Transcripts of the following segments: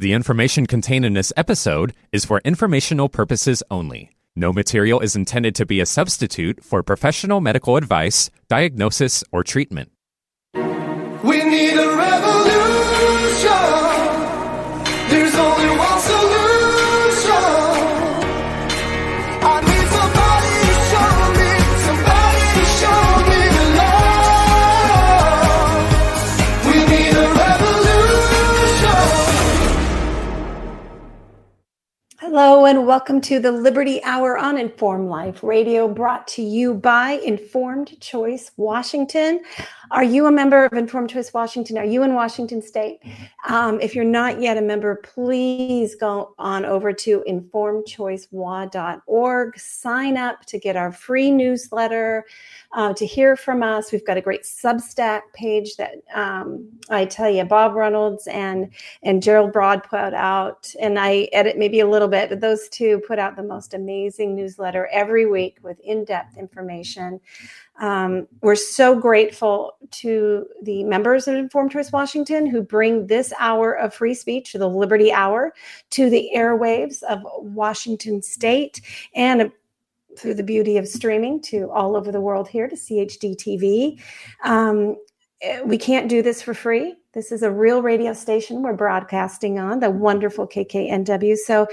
The information contained in this episode is for informational purposes only. No material is intended to be a substitute for professional medical advice, diagnosis, or treatment. We need a And welcome to the Liberty Hour on Informed Life Radio, brought to you by Informed Choice Washington. Are you a member of Informed Choice Washington? Are you in Washington State? Um, if you're not yet a member, please go on over to informedchoicewa.org. Sign up to get our free newsletter, uh, to hear from us. We've got a great Substack page that um, I tell you, Bob Reynolds and and Gerald Broad put out, and I edit maybe a little bit, but those two put out the most amazing newsletter every week with in-depth information. Um, we're so grateful to the members of Informed Choice Washington who bring this hour of free speech, the Liberty Hour, to the airwaves of Washington State and through the beauty of streaming to all over the world here to CHD TV. Um, we can't do this for free. This is a real radio station we're broadcasting on, the wonderful KKNW. So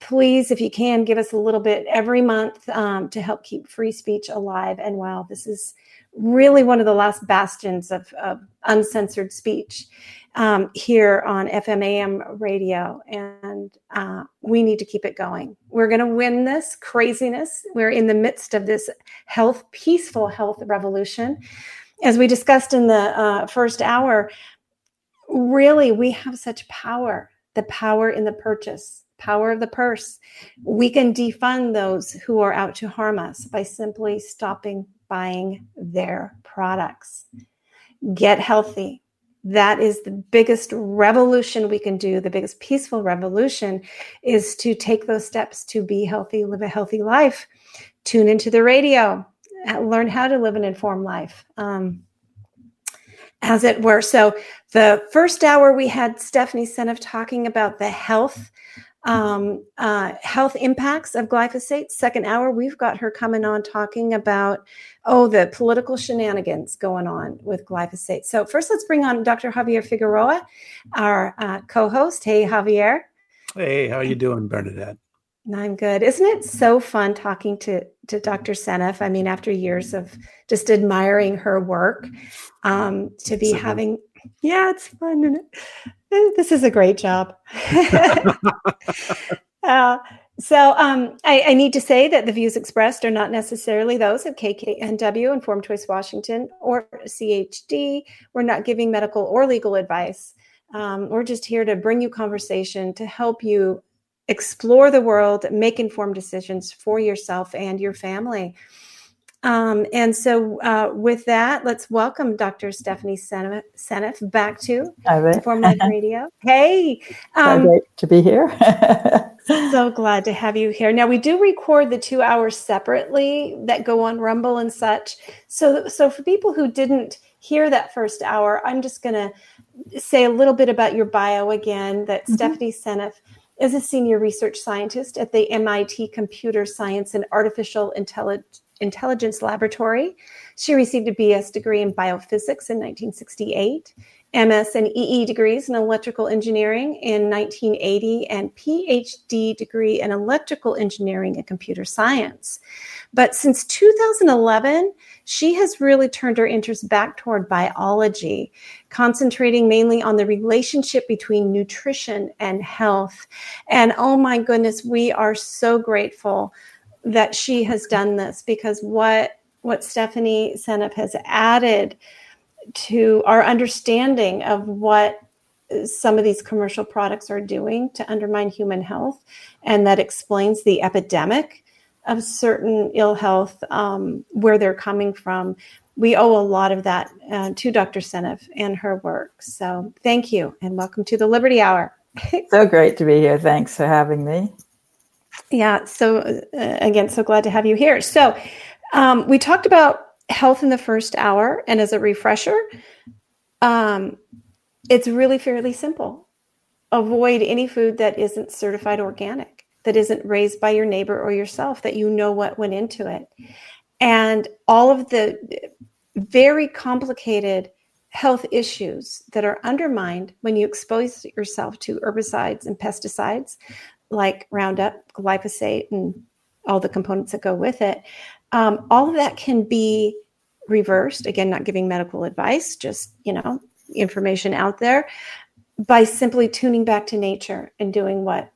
please, if you can, give us a little bit every month um, to help keep free speech alive and well. This is really one of the last bastions of, of uncensored speech um, here on FMAM radio, and uh, we need to keep it going. We're going to win this craziness. We're in the midst of this health, peaceful health revolution. As we discussed in the uh, first hour, really, we have such power the power in the purchase power of the purse. We can defund those who are out to harm us by simply stopping buying their products. Get healthy. That is the biggest revolution we can do. The biggest peaceful revolution is to take those steps to be healthy, live a healthy life. Tune into the radio, learn how to live an informed life. Um, as it were. So, the first hour we had Stephanie Seneff talking about the health um, uh, health impacts of glyphosate. Second hour, we've got her coming on talking about, oh, the political shenanigans going on with glyphosate. So, first, let's bring on Dr. Javier Figueroa, our uh, co host. Hey, Javier. Hey, how are you doing, Bernadette? I'm good. Isn't it so fun talking to, to Dr. Seneff? I mean, after years of just admiring her work, um, to be having, yeah, it's fun. It? This is a great job. uh, so um, I, I, need to say that the views expressed are not necessarily those of KKNW, Informed Choice Washington, or CHD. We're not giving medical or legal advice. Um, we're just here to bring you conversation to help you explore the world, make informed decisions for yourself and your family. Um, and so, uh, with that, let's welcome Dr. Stephanie Seneff back to Informed Life Radio. Hey, um, so great to be here. so glad to have you here. Now, we do record the two hours separately that go on Rumble and such. So, so for people who didn't hear that first hour, I'm just going to say a little bit about your bio again. That mm-hmm. Stephanie Seneff is a senior research scientist at the MIT Computer Science and Artificial Intelligence Intelligence Laboratory. She received a BS degree in biophysics in 1968, MS and EE degrees in electrical engineering in 1980, and PhD degree in electrical engineering and computer science. But since 2011, she has really turned her interest back toward biology, concentrating mainly on the relationship between nutrition and health. And oh my goodness, we are so grateful that she has done this because what what Stephanie Seneff has added to our understanding of what some of these commercial products are doing to undermine human health, and that explains the epidemic of certain ill health, um, where they're coming from. We owe a lot of that uh, to Dr. Seneff and her work. So thank you, and welcome to the Liberty Hour. so great to be here. Thanks for having me. Yeah. So, uh, again, so glad to have you here. So, um, we talked about health in the first hour. And as a refresher, um, it's really fairly simple. avoid any food that isn't certified organic, that isn't raised by your neighbor or yourself, that you know what went into it. And all of the very complicated health issues that are undermined when you expose yourself to herbicides and pesticides like Roundup, glyphosate, and all the components that go with it. Um, all of that can be reversed. Again, not giving medical advice, just you know, information out there by simply tuning back to nature and doing what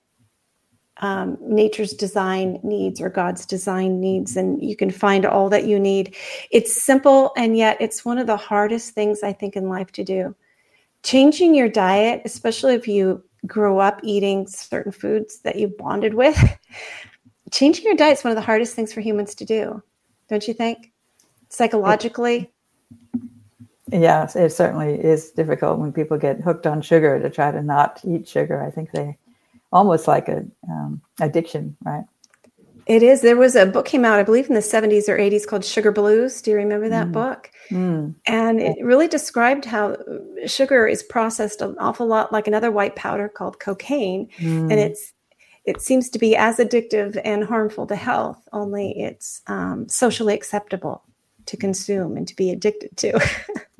um, nature's design needs or God's design needs, and you can find all that you need. It's simple, and yet it's one of the hardest things I think in life to do. Changing your diet, especially if you grew up eating certain foods that you bonded with, changing your diet is one of the hardest things for humans to do, don't you think? Psychologically. Yes, it certainly is difficult when people get hooked on sugar to try to not eat sugar. I think they almost like a um, addiction, right? It is. There was a book came out, I believe, in the 70s or 80s called Sugar Blues. Do you remember that Mm. book? Mm. And it really described how sugar is processed an awful lot like another white powder called cocaine, Mm. and it's it seems to be as addictive and harmful to health. Only it's um, socially acceptable to consume and to be addicted to.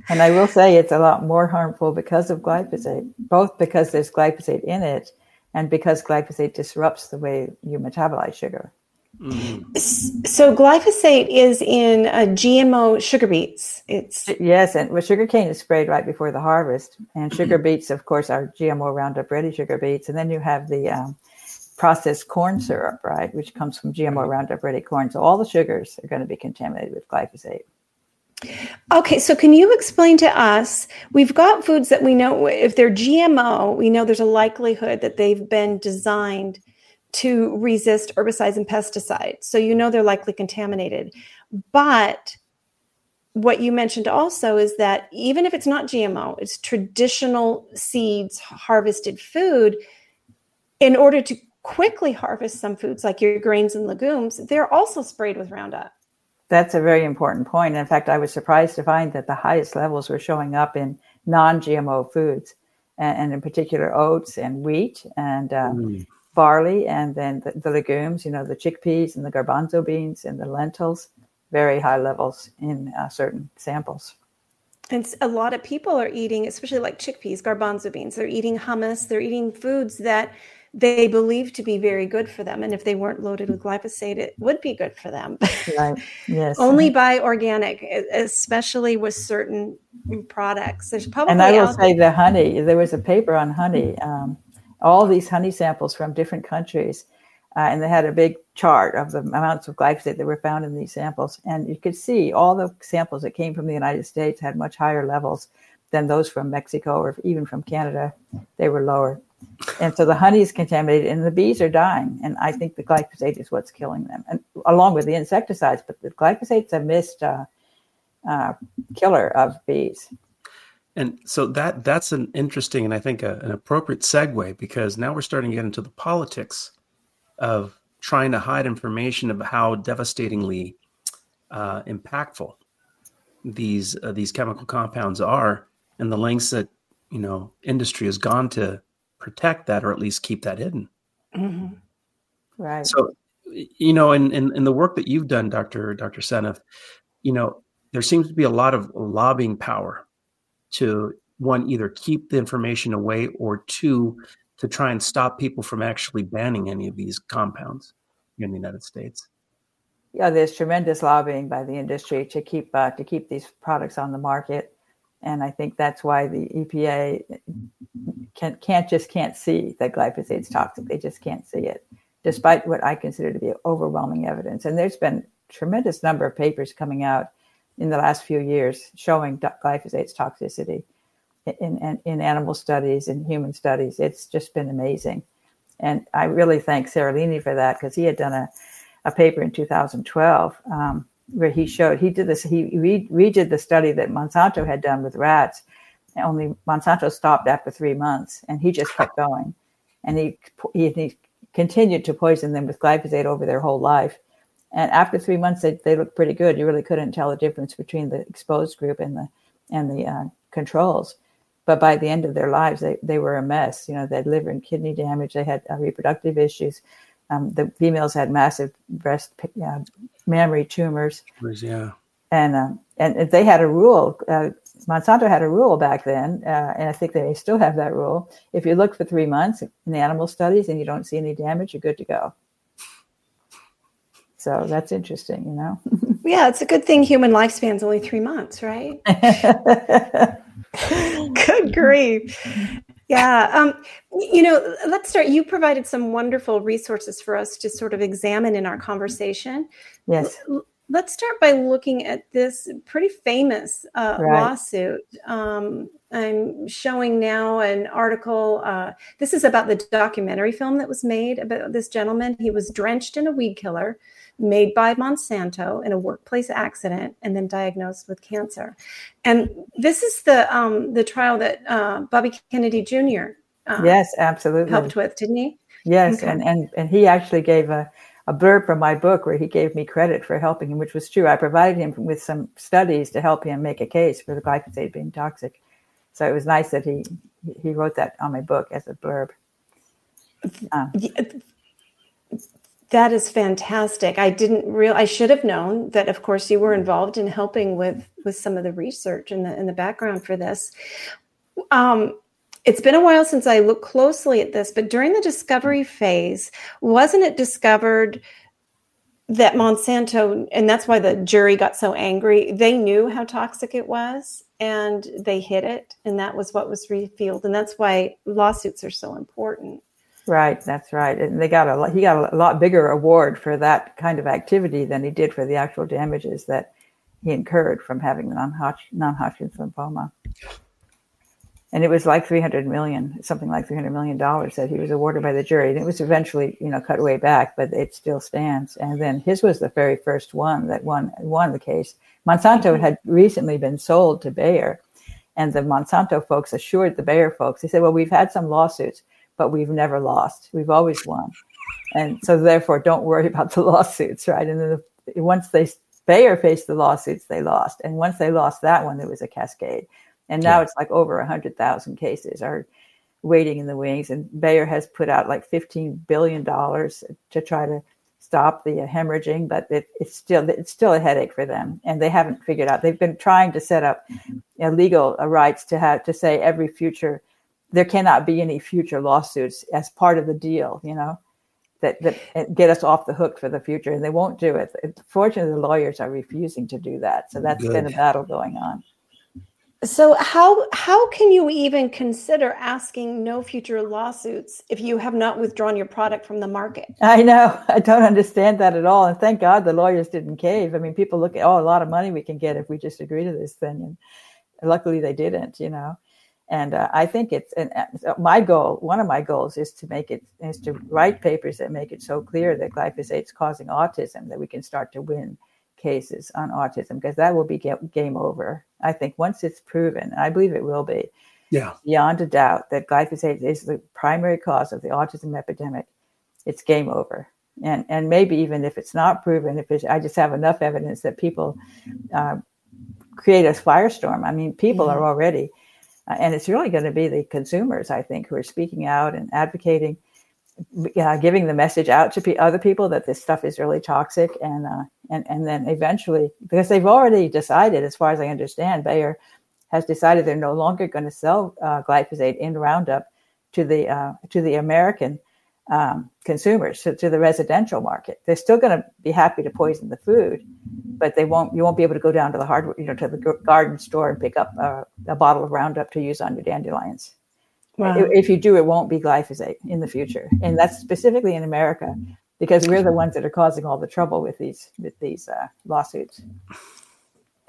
And I will say it's a lot more harmful because of glyphosate, both because there's glyphosate in it and because glyphosate disrupts the way you metabolize sugar. Mhm. so glyphosate is in uh, GMO sugar beets. It's Yes, and well, sugar cane is sprayed right before the harvest, and sugar beets, of course, are GMO Roundup Ready sugar beets, and then you have the um, processed corn syrup, right, which comes from GMO Roundup Ready corn. So all the sugars are going to be contaminated with glyphosate. Okay, so can you explain to us? We've got foods that we know if they're GMO, we know there's a likelihood that they've been designed to resist herbicides and pesticides. So you know they're likely contaminated. But what you mentioned also is that even if it's not GMO, it's traditional seeds, harvested food. In order to quickly harvest some foods like your grains and legumes, they're also sprayed with Roundup. That's a very important point. In fact, I was surprised to find that the highest levels were showing up in non-GMO foods, and, and in particular oats and wheat and uh, Mm. Barley, and then the, the legumes. You know, the chickpeas and the garbanzo beans and the lentils. Very high levels in uh, certain samples. And a lot of people are eating, especially like chickpeas, garbanzo beans. They're eating hummus. They're eating foods that they believe to be very good for them. And if they weren't loaded with glyphosate, it would be good for them. Right. Yes. Only buy organic, especially with certain products. There's probably and I will say the honey. There was a paper on honey. Um, all these honey samples from different countries, uh, and they had a big chart of the amounts of glyphosate that were found in these samples, and you could see all the samples that came from the United States had much higher levels than those from Mexico or even from Canada. They were lower, and so the honey is contaminated, and the bees are dying. And I think the glyphosate is what's killing them, and along with the insecticides. But the glyphosate's a missed uh, uh, killer of bees. And so that that's an interesting and I think a, an appropriate segue because now we're starting to get into the politics of trying to hide information of how devastatingly uh, impactful these uh, these chemical compounds are, and the lengths that you know industry has gone to protect that or at least keep that hidden. Mhm. Right. So, you know, in, in, in the work that you've done, Dr. Dr. Seneff, you know, there seems to be a lot of lobbying power to one, either keep the information away or two, to try and stop people from actually banning any of these compounds in the United States. yeah, there's tremendous lobbying by the industry to keep uh, to keep these products on the market, and I think that's why the EPA can, can't just can't see that glyphosate's toxic. They just can't see it, despite what I consider to be overwhelming evidence. And there's been tremendous number of papers coming out in the last few years showing glyphosate's toxicity in, in in animal studies and human studies. It's just been amazing, and I really thank Seralini for that because he had done a a paper in 2012 um, where he showed he did this he re- redid the study that Monsanto had done with rats. Only Monsanto stopped after three months, and he just kept going, and he he, he continued to poison them with glyphosate over their whole life. And after three months, they, they looked pretty good. You really couldn't tell the difference between the exposed group and the and the uh, controls. but by the end of their lives, they, they were a mess. You know, they had liver and kidney damage. They had uh, reproductive issues. Um, the females had massive breast uh, mammary tumors. Yeah. And, uh, and they had a rule. Uh, Monsanto had a rule back then, uh, and I think they still have that rule. If you look for three months in the animal studies and you don't see any damage, you're good to go. So that's interesting, you know. yeah, it's a good thing human lifespan's only three months, right? good grief. Yeah. Um, you know, let's start. You provided some wonderful resources for us to sort of examine in our conversation. Yes. L- let's start by looking at this pretty famous uh, Right. lawsuit. Um, I'm showing now an article. Uh, this is about the documentary film that was made about this gentleman. He was drenched in a weed killer made by Monsanto in a workplace accident and then diagnosed with cancer. And this is the um, the trial that uh, Bobby Kennedy Jr. Uh, yes, absolutely. helped with, didn't he? Yes, Okay. and, and and he actually gave a, a blurb from my book where he gave me credit for helping him, which was true. I provided him with some studies to help him make a case for the glyphosate being toxic. So it was nice that he he wrote that on my book as a blurb. Yeah, That is fantastic. I didn't real. I should have known that. Of course, you were involved in helping with with some of the research and the in the background for this. Um, it's been a while since I looked closely at this, but during the discovery phase, wasn't it discovered that Monsanto, and that's why the jury got so angry, they knew how toxic it was and they hid it, and that was what was revealed, and that's why lawsuits are so important. Right, that's right. And they got a lot, he got a lot bigger award for that kind of activity than he did for the actual damages that he incurred from having non-Hodg- non-Hodgkin's lymphoma. And it was like 300 million, something like 300 million dollars that he was awarded by the jury. And it was eventually, you know, cut way back, but it still stands. And then his was the very first one that won won the case. Monsanto mm-hmm. had recently been sold to Bayer, and the Monsanto folks assured the Bayer folks, they said, "Well, we've had some lawsuits, but we've never lost. We've always won, and so therefore, don't worry about the lawsuits, right?" And then the, once they Bayer faced the lawsuits, they lost, and once they lost that one, there was a cascade, and now Yeah. it's like over a hundred thousand cases are waiting in the wings, and Bayer has put out like fifteen billion dollars to try to stop the hemorrhaging, but it, it's still it's still a headache for them, and they haven't figured out. They've been trying to set up know, legal uh, rights to have to say every future there cannot be any future lawsuits as part of the deal. You know that that get us off the hook for the future, and they won't do it. Fortunately, the lawyers are refusing to do that, so that's been a battle going on. So how how can you even consider asking no future lawsuits if you have not withdrawn your product from the market? I know. I don't understand that at all. And thank God the lawyers didn't cave. I mean, people look at, oh, a lot of money we can get if we just agree to this thing. And luckily they didn't, you know. And uh, I think it's, and uh, my goal, one of my goals is to make it, is to write papers that make it so clear that glyphosate is causing autism that we can start to win cases on autism because that will be ga- game over. I think once it's proven, and I believe it will be, Yeah. beyond a doubt that glyphosate is the primary cause of the autism epidemic, it's game over. And and maybe even if it's not proven, if it's, I just have enough evidence that people uh, create a firestorm. I mean, people are already, uh, and it's really going to be the consumers, I think, who are speaking out and advocating, uh, giving the message out to other people that this stuff is really toxic, and uh, and and then eventually, because they've already decided, as far as I understand, Bayer has decided they're no longer going to sell uh, glyphosate in Roundup to the uh, to the American um, consumers, to, to the residential market. They're still going to be happy to poison the food, but they won't. You won't be able to go down to the hardware, you know, to the garden store and pick up uh, a bottle of Roundup to use on your dandelions. Wow. If you do, it won't be glyphosate in the future, and that's specifically in America because we're the ones that are causing all the trouble with these with these uh, lawsuits.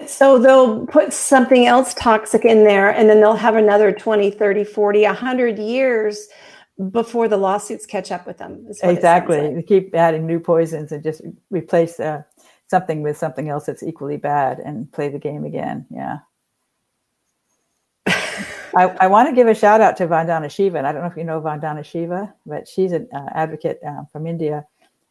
So they'll put something else toxic in there and then they'll have another 20, 30, 40, 100 years before the lawsuits catch up with them. is what it sounds Exactly. like. They keep adding new poisons and just replace uh, something with something else that's equally bad and play the game again. Yeah. I, I want to give a shout out to Vandana Shiva. And I don't know if you know Vandana Shiva, but she's an uh, advocate uh, from India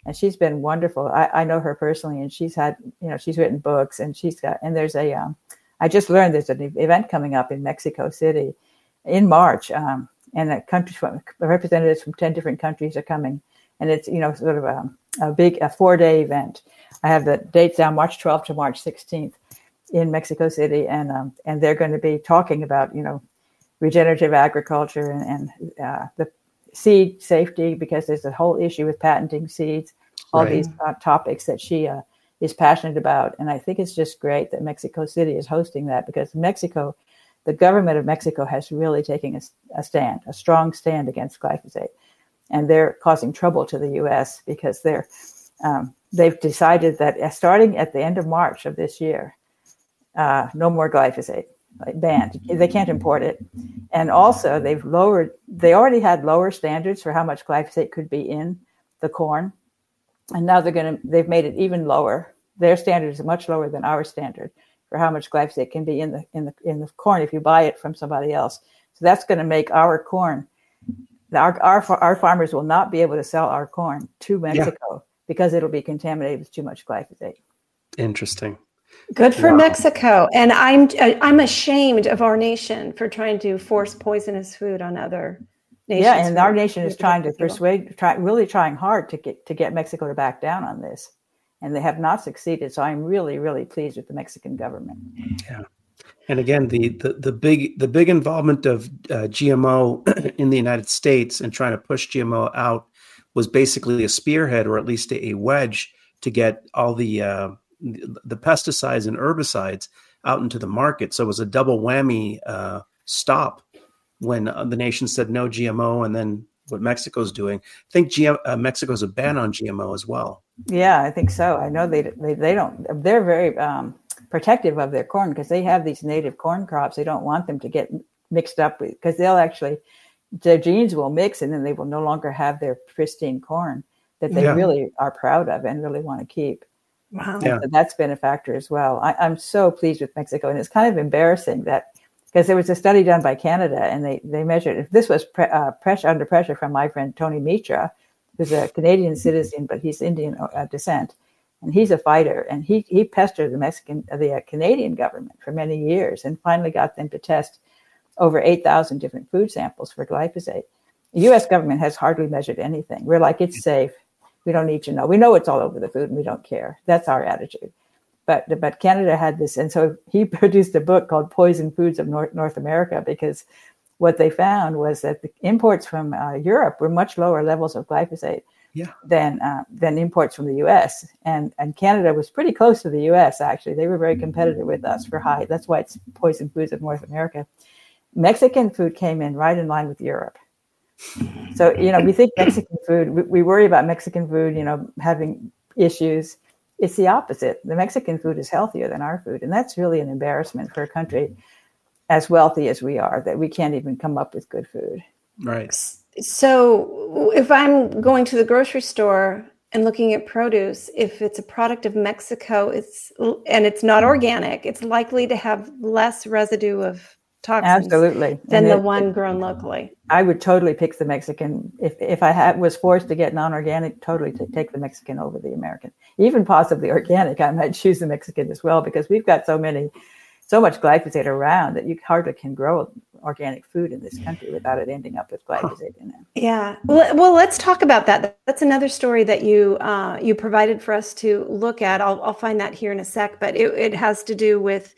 and she's been wonderful. I, I know her personally and she's had, you know, she's written books and she's got, and there's a, um, I just learned there's an event coming up in Mexico City in March, um, and the countries from representatives from ten different countries are coming, and it's you know sort of a, a big a four day event. I have the dates down March 12th to March 16th in Mexico City, and um, and they're going to be talking about you know regenerative agriculture and, and uh, the seed safety because there's a whole issue with patenting seeds, all Right. these uh, topics that she uh, is passionate about, and I think it's just great that Mexico City is hosting that because Mexico, the government of Mexico has really taken a stand, a strong stand against glyphosate, and they're causing trouble to the U.S. because they're um, they've decided that uh, starting at the end of March of this year, uh, no more glyphosate, like banned. They can't import it. And also, they've lowered, they already had lower standards for how much glyphosate could be in the corn. And now they're going to, they've made it even lower. Their standard is much lower than our standard for how much glyphosate can be in the, in the, in the corn if you buy it from somebody else. So that's going to make our corn, our, our, our farmers will not be able to sell our corn to Mexico because it'll be contaminated with too much glyphosate. Interesting. Good for Wow. Mexico. And I'm I'm ashamed of our nation for trying to force poisonous food on other nations. yeah, and our nation is trying to persuade, try, really trying hard to get to get Mexico to back down on this, and they have not succeeded. So I'm really, really pleased with the Mexican government. Yeah. And again, the the, the big the big involvement of uh, GMO in the United States and trying to push GMO out was basically a spearhead, or at least a, wedge, to get all the uh, the the pesticides and herbicides out into the market. So it was a double whammy uh, stop when uh, the nation said no GMO, and then what Mexico's doing. I think GM, uh, Mexico's a ban on GMO as well. Yeah, I think so. I know they they, they don't. They're very um, protective of their corn because they have these native corn crops. They don't want them to get mixed up with because they'll actually their genes will mix and then they will no longer have their pristine corn that they Yeah. really are proud of and really want to keep. Wow. Yeah. So that's been a factor as well. I, I'm so pleased with Mexico, and it's kind of embarrassing that because there was a study done by Canada, and they they measured if this was pre, uh, pressure under pressure from my friend Tony Mitra, who's a Canadian citizen, but he's Indian uh, descent, and he's a fighter, and he he pestered the Mexican uh, the uh, Canadian government for many years, and finally got them to test over 8,000 different food samples for glyphosate. The U.S. government has hardly measured anything. We're like, it's safe. We don't need to know. We know it's all over the food, and we don't care. That's our attitude but but Canada had this, and so he produced a book called "Poison Foods of North, North America" because what they found was that the imports from uh, Europe were much lower levels of glyphosate Yeah. than uh, than imports from the U.S. and and Canada was pretty close to the U.S. Actually, they were very competitive with us for high. That's why it's "Poison Foods of North America." Mexican food came in right in line with Europe. So you know, we think Mexican food. We, we worry about Mexican food, you know, having issues it's the opposite. The Mexican food is healthier than our food, and that's really an embarrassment for a country as wealthy as we are that we can't even come up with good food. Right. So if I'm going to the grocery store and looking at produce, if it's a product of Mexico, it's and it's not organic, it's likely to have less residue of toxins Absolutely. than And the it- one grown locally. I would totally pick the Mexican if if I had was forced to get non-organic. Totally to take the Mexican over the American, even possibly organic. I might choose the Mexican as well because we've got so many, so much glyphosate around that you hardly can grow organic food in this country without it ending up with glyphosate in it. Yeah. Well, well, let's talk about that. That's another story that you uh, you provided for us to look at. I'll, I'll find that here in a sec, but it, it has to do with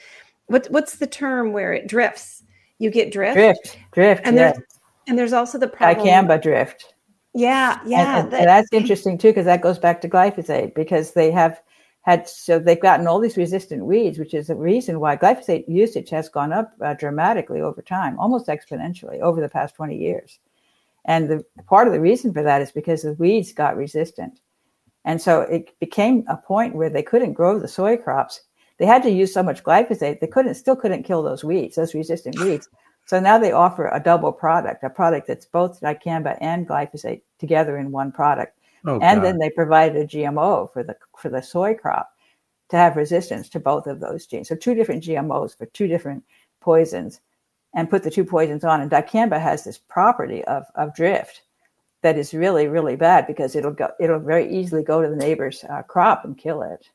what what's the term where it drifts? You get drift, Drift, drift, and yeah. there's and there's also the problem. dicamba drift. Yeah, And- yeah. and, that- and that's interesting too because that goes back to glyphosate because they have had so they've gotten all these resistant weeds, which is the reason why glyphosate usage has gone up uh, dramatically over time, almost exponentially over the past 20 years. And the part of the reason for that is because the weeds got resistant. And so it became a point where they couldn't grow the soy crops. They had to use so much glyphosate, they couldn't still couldn't kill those weeds, those resistant weeds. So now they offer a double product, a product that's both dicamba and glyphosate together in one product. Oh, and God. then they provided a GMO for the for the soy crop to have resistance to both of those genes. So two different GMOs for two different poisons, and put the two poisons on. And dicamba has this property of of drift that is really really bad because it'll go it'll very easily go to the neighbor's uh, crop and kill it.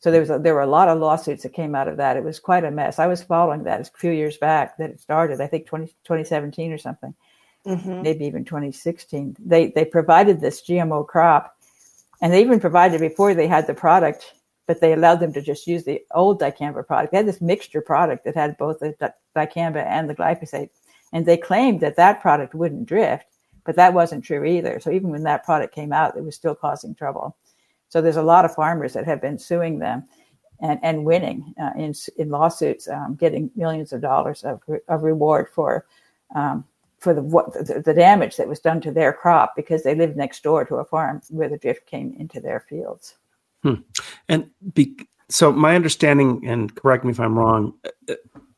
So there was a, there were a lot of lawsuits that came out of that. It was quite a mess. I was following that a few years back that it started. I think 20, 2017 or something, Mhm. maybe even 2016. They they provided this GMO crop, and they even provided before they had the product, but they allowed them to just use the old dicamba product. They had this mixture product that had both the dicamba and the glyphosate, and they claimed that that product wouldn't drift, but that wasn't true either. So even when that product came out, it was still causing trouble. So there's a lot of farmers that have been suing them and, and winning uh, in, in lawsuits, um, getting millions of dollars of, re- of reward for um, for the, what, the the damage that was done to their crop because they lived next door to a farm where the drift came into their fields. And be, so, my understanding, and correct me if I'm wrong, uh,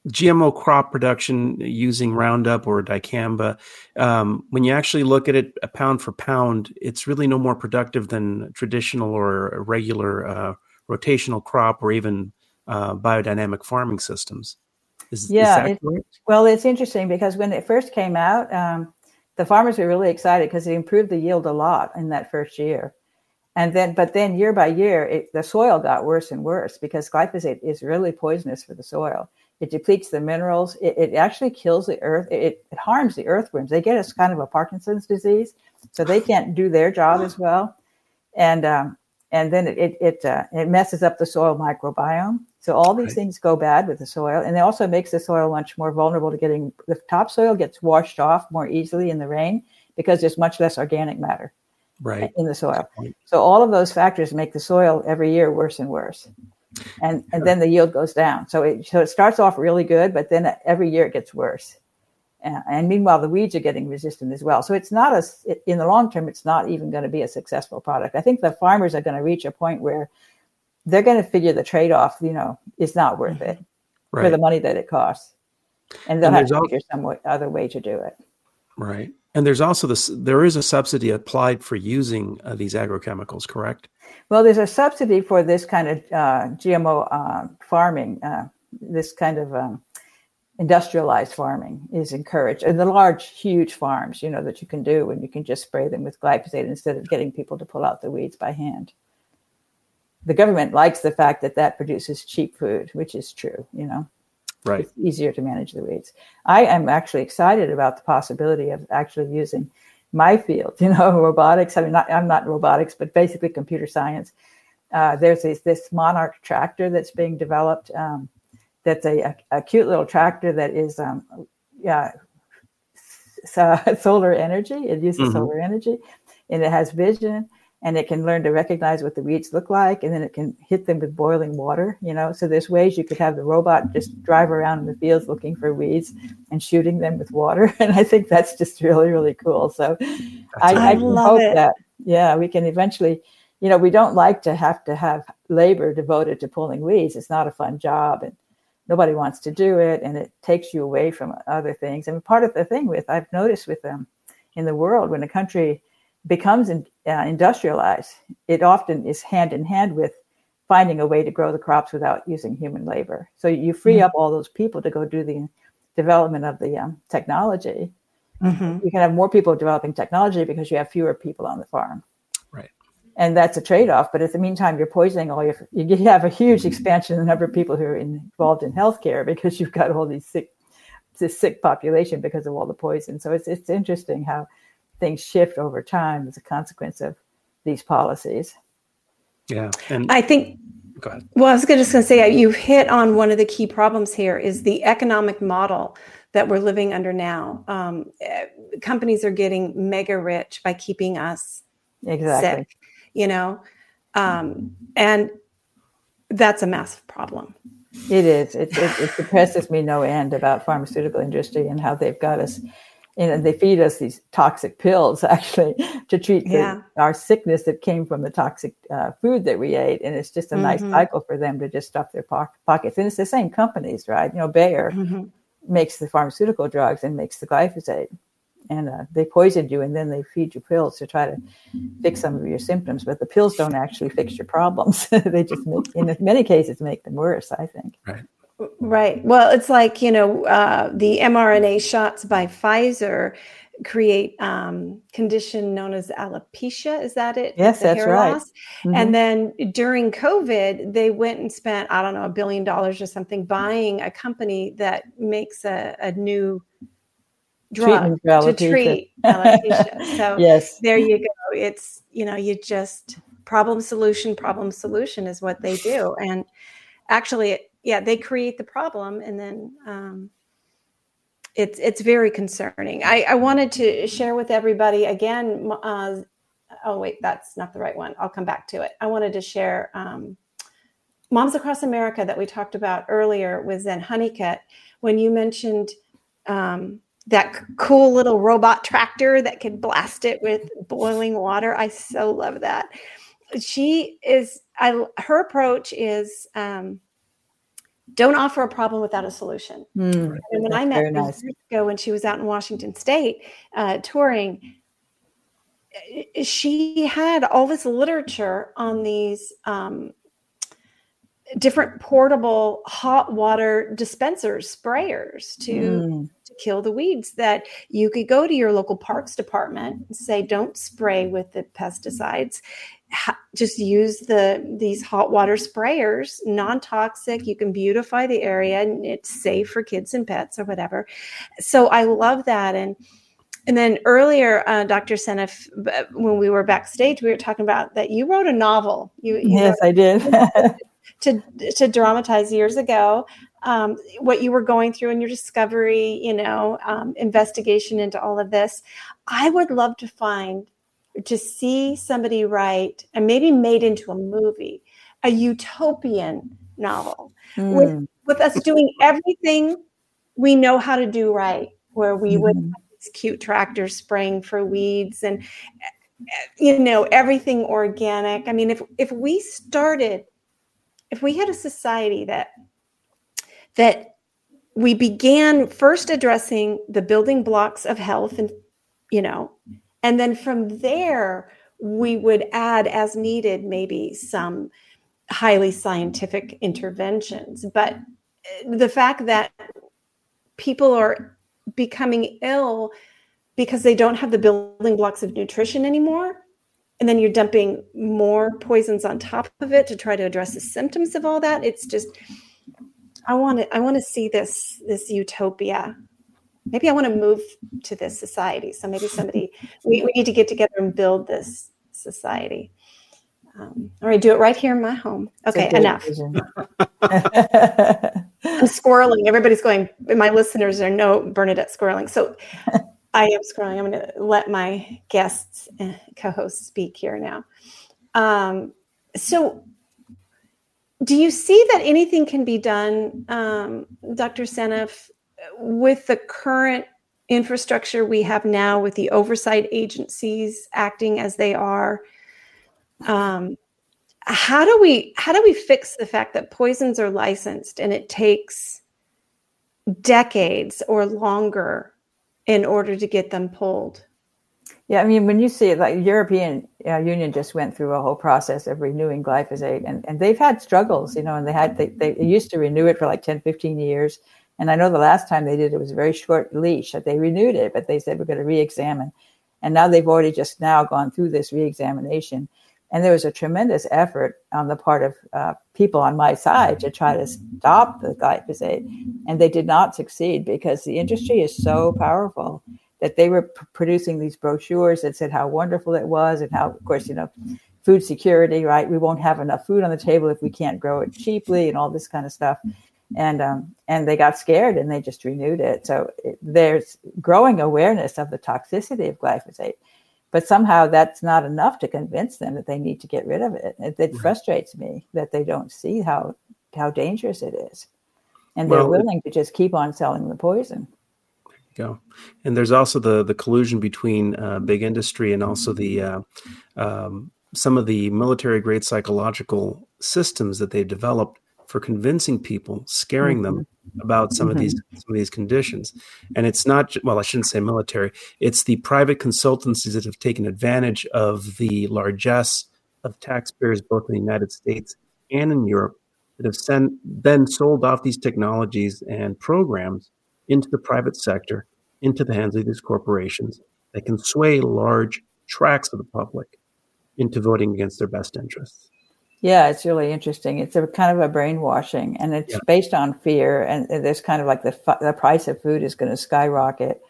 GMO crop production using Roundup or dicamba, um, when you actually look at it a pound for pound, it's really no more productive than traditional or regular uh, rotational crop or even uh, biodynamic farming systems. Is, Yeah, is it-? Well, it's interesting because when it first came out, um, the farmers were really excited because it improved the yield a lot in that first year. And then, but then year by year, it, the soil got worse and worse because glyphosate is really poisonous for the soil. It depletes the minerals. It, it actually kills the earth. It, it harms the earthworms. They get us kind of a Parkinson's disease, so they can't do their job as well. And um, and then it it it, uh, it messes up the soil microbiome. So all these Right. things go bad with the soil, and it also makes the soil much more vulnerable to getting the topsoil gets washed off more easily in the rain because there's much less organic matter Right. in the soil. So all of those factors make the soil every year worse and worse. And and then the yield goes down. So it so it starts off really good, but then every year it gets worse. And meanwhile, the weeds are getting resistant as well. So it's not a in the long term, it's not even going to be a successful product. I think the farmers are going to reach a point where they're going to figure the trade off. You know, is not worth it for the money that it costs, and they'll And have to al- figure some way, other way to do it. Right. And there's also this, there is a subsidy applied for using uh, these agrochemicals, correct? Well, there's a subsidy for this kind of uh, GMO uh, farming. Uh, this kind of um, industrialized farming is encouraged, and the large, huge farms, you know, that you can do, and you can just spray them with glyphosate instead of getting people to pull out the weeds by hand. The government likes the fact that that produces cheap food, which is true. You know, Right. it's easier to manage the weeds. I am actually excited about the possibility of actually using my field, you know, robotics. I mean, not, I'm not robotics, but basically computer science. Uh, there's this, this Monarch tractor that's being developed. Um, that's a, a, a cute little tractor that is, um, yeah, so, solar energy. It uses Mhm. solar energy, and it has vision, and it can learn to recognize what the weeds look like, and then it can hit them with boiling water. You know, so there's ways you could have the robot just drive around in the fields looking for weeds and shooting them with water, and I think that's just really really cool. So I, I I hope it. that yeah, we can eventually. You know, we don't like to have to have labor devoted to pulling weeds. It's not a fun job, and nobody wants to do it, and it takes you away from other things. And part of the thing with I've noticed with them in the world when a country becomes in, uh, industrialized, it often is hand in hand with finding a way to grow the crops without using human labor. So you free Mhm. up all those people to go do the development of the um, technology. Mhm. You can have more people developing technology because you have fewer people on the farm. Right. And that's a trade-off. But at the meantime, you're poisoning all your. You have a huge expansion in the number of people who are involved in healthcare because you've got all these sick, this sick population because of all the poison. So it's it's interesting how things shift over time as a consequence of these policies. Yeah. And I think go ahead. Well, I was just going to say, you've hit on one of the key problems here is the economic model that we're living under now. Um, eh, companies are getting mega rich by keeping us Exactly. sick, you know, um, and that's a massive problem. It is. It, it, it depresses me no end about pharmaceutical industry and how they've got us, you know, they feed us these toxic pills actually to treat the, Yeah. our sickness that came from the toxic uh, food that we ate. And it's just a nice Mhm. cycle for them to just stuff their pock- pockets. And it's the same companies, right? You know, Bayer Mhm. makes the pharmaceutical drugs and makes the glyphosate. And uh, they poison you and then they feed you pills to try to fix some of your symptoms. But the pills don't actually fix your problems. they just make, in many cases, make them worse, I think. Right. Well, it's like, you know, uh, the mRNA shots by Pfizer create um, condition known as alopecia. Is that it? Yes, that's right. Mhm. And then during COVID, they went and spent, I don't know, a billion dollars or something buying a company that makes a, a new drug to treat alopecia. So yes. there you go. It's, you know, you just problem solution, problem solution is what they do. And actually, yeah, they create the problem and then, um, it's it's very concerning. I, I wanted to share with everybody again. Uh, oh wait, that's not the right one. I'll come back to it. I wanted to share um, Moms Across America that we talked about earlier with Zen Honeycutt when you mentioned um, that cool little robot tractor that could blast it with boiling water. I so love that. She is. I her approach is. Um, don't offer a problem without a solution. Mm, And when I met her nice. years ago when she was out in Washington State uh, touring, uh, she had all this literature on these um, different portable hot water dispensers, sprayers to Mm, to kill the weeds that you could go to your local parks department and say don't spray with the pesticides ha- just use the these hot water sprayers non-toxic you can beautify the area and it's safe for kids and pets or whatever. So i love that. And and then earlier uh, dr Seneff when we were backstage we were talking about that you wrote a novel. You, you yes, I did. to to dramatize years ago um, what you were going through and your discovery you know um, investigation into all of this. I would love to find to see somebody write and maybe made into a movie a utopian novel with, Mm, with us doing everything we know how to do right where we would Mhm. have these cute tractors spraying for weeds and you know everything organic i mean if if we started if we had a society that that we began first addressing the building blocks of health and you know and then from there we would add as needed maybe some highly scientific interventions. But uh, the fact that people are becoming ill because they don't have the building blocks of nutrition anymore and then you're dumping more poisons on top of it to try to address the symptoms of all that it's just i want to i want to see this this utopia maybe i want to move to this society. So maybe somebody we, we need to get together and build this society. Um, all right do it right here in my home. Okay enough. i'm squirreling. Everybody's going my listeners are no bernadette squirreling. So i am squirreling. I'm going to let my guests and co-hosts speak here now. Um, so do you see that anything can be done um, dr Seneff with the current infrastructure we have now with the oversight agencies acting as they are um, how do we how do we fix the fact that poisons are licensed and it takes decades or longer in order to get them pulled Yeah, I mean, when you see it, like European uh, Union just went through a whole process of renewing glyphosate, and, and they've had struggles, you know, and they had they, they used to renew it for like 10, 15 years. And I know the last time they did it was a very short leash that they renewed it, but they said we're going to re-examine. And now they've already just now gone through this re-examination. And there was a tremendous effort on the part of uh, people on my side to try to stop the glyphosate. And they did not succeed because the industry is so powerful that they were p- producing these brochures that said how wonderful it was and how, of course, you know, food security, right? We won't have enough food on the table if we can't grow it cheaply and all this kind of stuff. And um, and they got scared and they just renewed it. So it, there's growing awareness of the toxicity of glyphosate, but somehow that's not enough to convince them that they need to get rid of it. It, it frustrates me that they don't see how how dangerous it is, and they're Well, willing to just keep on selling the poison. go. And there's also the the collusion between uh, big industry and also the uh, um, some of the military grade psychological systems that they've developed for convincing people, scaring them mm-hmm. about some of these mm-hmm. some of these conditions. And it's not well, I shouldn't say military. It's the private consultancies that have taken advantage of the largesse of taxpayers both in the United States and in Europe that have sent, then sold off these technologies and programs into the private sector, into the hands of these corporations, that can sway large tracts of the public into voting against their best interests. Yeah, it's really interesting. It's a kind of a brainwashing, and it's Yeah. based on fear. And there's kind of like the the price of food is going to skyrocket,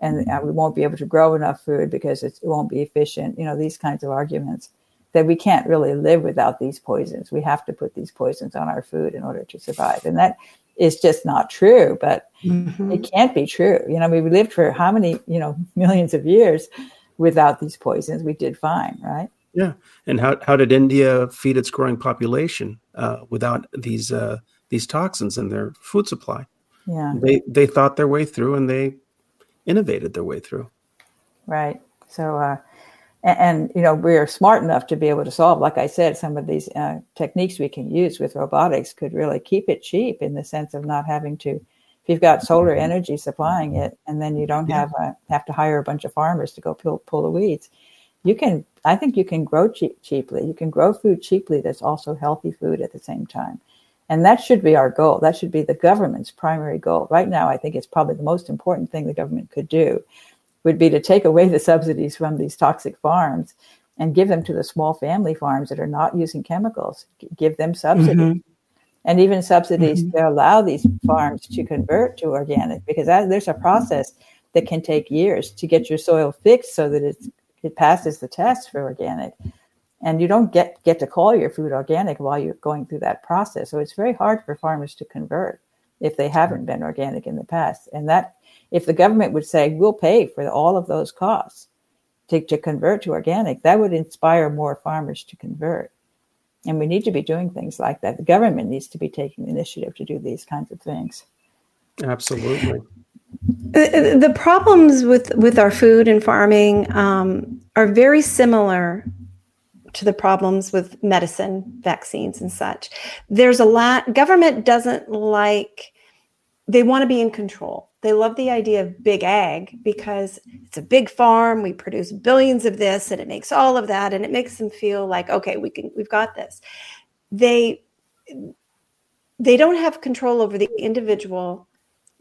and uh, we won't be able to grow enough food because it's, it won't be efficient. You know, these kinds of arguments that we can't really live without these poisons. We have to put these poisons on our food in order to survive, and that is just not true. But it can't be true. You know, we lived for how many you know millions of years without these poisons. We did fine, right? Yeah, and how how did India feed its growing population uh, without these uh, these toxins in their food supply? Yeah. They they thought their way through and they innovated their way through. Right. So, uh, and, and you know, we're smart enough to be able to solve, like I said, some of these uh, techniques we can use with robotics could really keep it cheap in the sense of not having to. If you've got solar energy supplying it, and then you don't have uh, have to hire a bunch of farmers to go pull, pull the weeds, you can. I think you can grow cheap, cheaply. You can grow food cheaply that's also healthy food at the same time. And that should be our goal. That should be the government's primary goal. Right now, I think it's probably the most important thing the government could do would be to take away the subsidies from these toxic farms and give them to the small family farms that are not using chemicals. Give them subsidies. Mm-hmm. And even subsidies mm-hmm. to allow these farms to convert to organic, because that, there's a process that can take years to get your soil fixed so that it's, it passes the test for organic. And you don't get get to call your food organic while you're going through that process. So it's very hard for farmers to convert if they haven't been organic in the past. And that if the government would say we'll pay for all of those costs to, to convert to organic that would inspire more farmers to convert. And we need to be doing things like that. The government needs to be taking initiative to do these kinds of things. Absolutely. The problems with with our food and farming um, are very similar to the problems with medicine vaccines and such. There's a lot government doesn't like they want to be in control. They love the idea of big ag because it's a big farm. We produce billions of this and it makes all of that and it makes them feel like okay we can we've got this. They they don't have control over the individual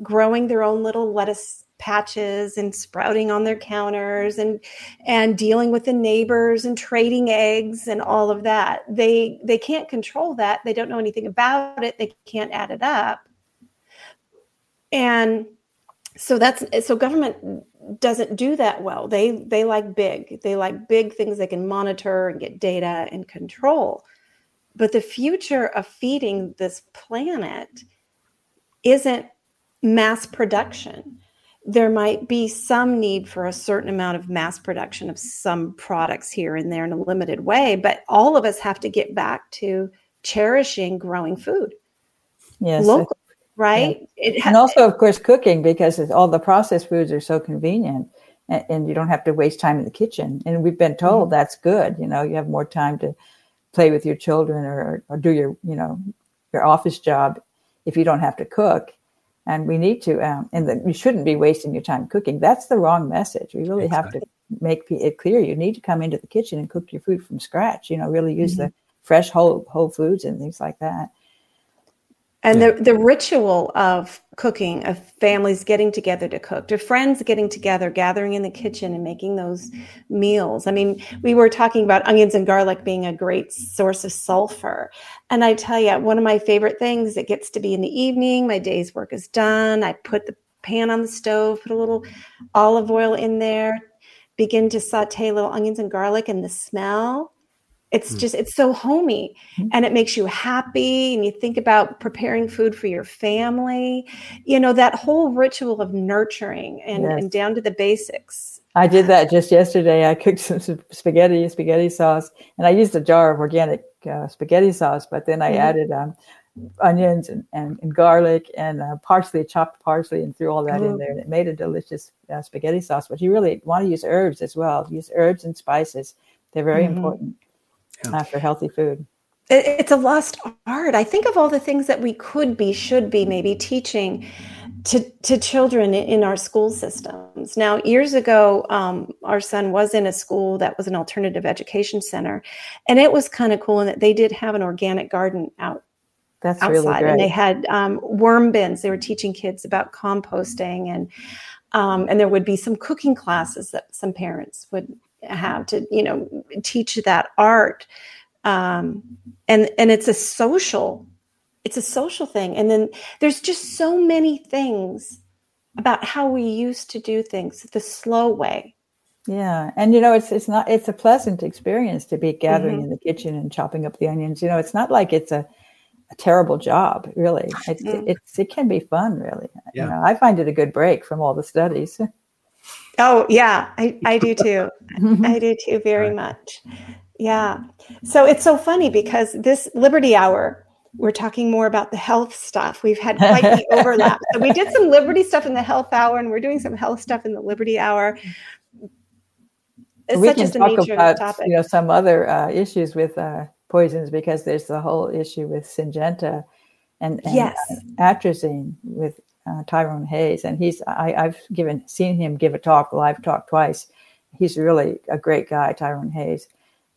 growing their own little lettuce patches and sprouting on their counters and and dealing with the neighbors and trading eggs and all of that. They they can't control that. They don't know anything about it. They can't add it up. And so that's so government doesn't do that well. They they like big. They like big things they can monitor and get data and control. But the future of feeding this planet isn't mass production. There might be some need for a certain amount of mass production of some products here and there in a limited way, but all of us have to get back to cherishing growing food. Yes locally, right? It ha- and also of course cooking because it's, all the processed foods are so convenient and, and you don't have to waste time in the kitchen. And we've been told mm-hmm. that's good you know you have more time to play with your children or, or do your you know your office job if you don't have to cook and we need to um, and the, you shouldn't be wasting your time cooking. That's the wrong message. We really have to make it clear. You need to come into the kitchen and cook your food from scratch you know really use the fresh whole whole foods and things like that and the, the ritual of cooking of families getting together to cook to friends getting together gathering in the kitchen and making those meals. I mean we were talking about onions and garlic being a great source of sulfur. And i tell you one of my favorite things it gets to be in the evening my day's work is done. I put the pan on the stove put a little olive oil in there begin to saute little onions and garlic and the smell it's just it's so homey and it makes you happy and you think about preparing food for your family you know that whole ritual of nurturing and, Yes. and down to the basics I did that just yesterday. I cooked some spaghetti, spaghetti sauce, and I used a jar of organic uh, spaghetti sauce. But then I Mhm. added um, onions and, and, and garlic and uh, parsley, chopped parsley, and threw all that in there. And it made a delicious uh, spaghetti sauce. But you really want to use herbs as well. Use herbs and spices. They're very Mhm. important Yeah. uh, for healthy food. It- it's a lost art i think of all the things that we could be should be maybe teaching to, to children in, in our school systems now years ago um, our son was in a school that was an alternative education center and it was kind of cool in that they did have an organic garden out That's outside really great. and they had um, worm bins they were teaching kids about composting and Um, and there would be some cooking classes that some parents would have to, you know, teach that art. Um, and and it's a social, it's a social thing. And then there's just so many things about how we used to do things the slow way. Yeah, and you know, it's it's not it's a pleasant experience to be gathering Mhm. in the kitchen and chopping up the onions. You know, it's not like it's a, a terrible job, really. It's, Mm. it's it can be fun, really. Yeah. You know, I find it a good break from all the studies. Oh yeah, I, I do too. I do too very Right. much. Yeah. So it's so funny because this Liberty Hour, we're talking more about the health stuff. We've had quite the overlap. So we did some Liberty stuff in the health hour, and we're doing some health stuff in the Liberty Hour. It's we such can talk nature of the about topic. you know some other uh, issues with uh, poisons because there's the whole issue with Syngenta and, and Yes. uh, atrazine with uh, Tyrone Hayes, and he's I, I've given seen him give a talk, live talk twice. He's really a great guy, Tyrone Hayes,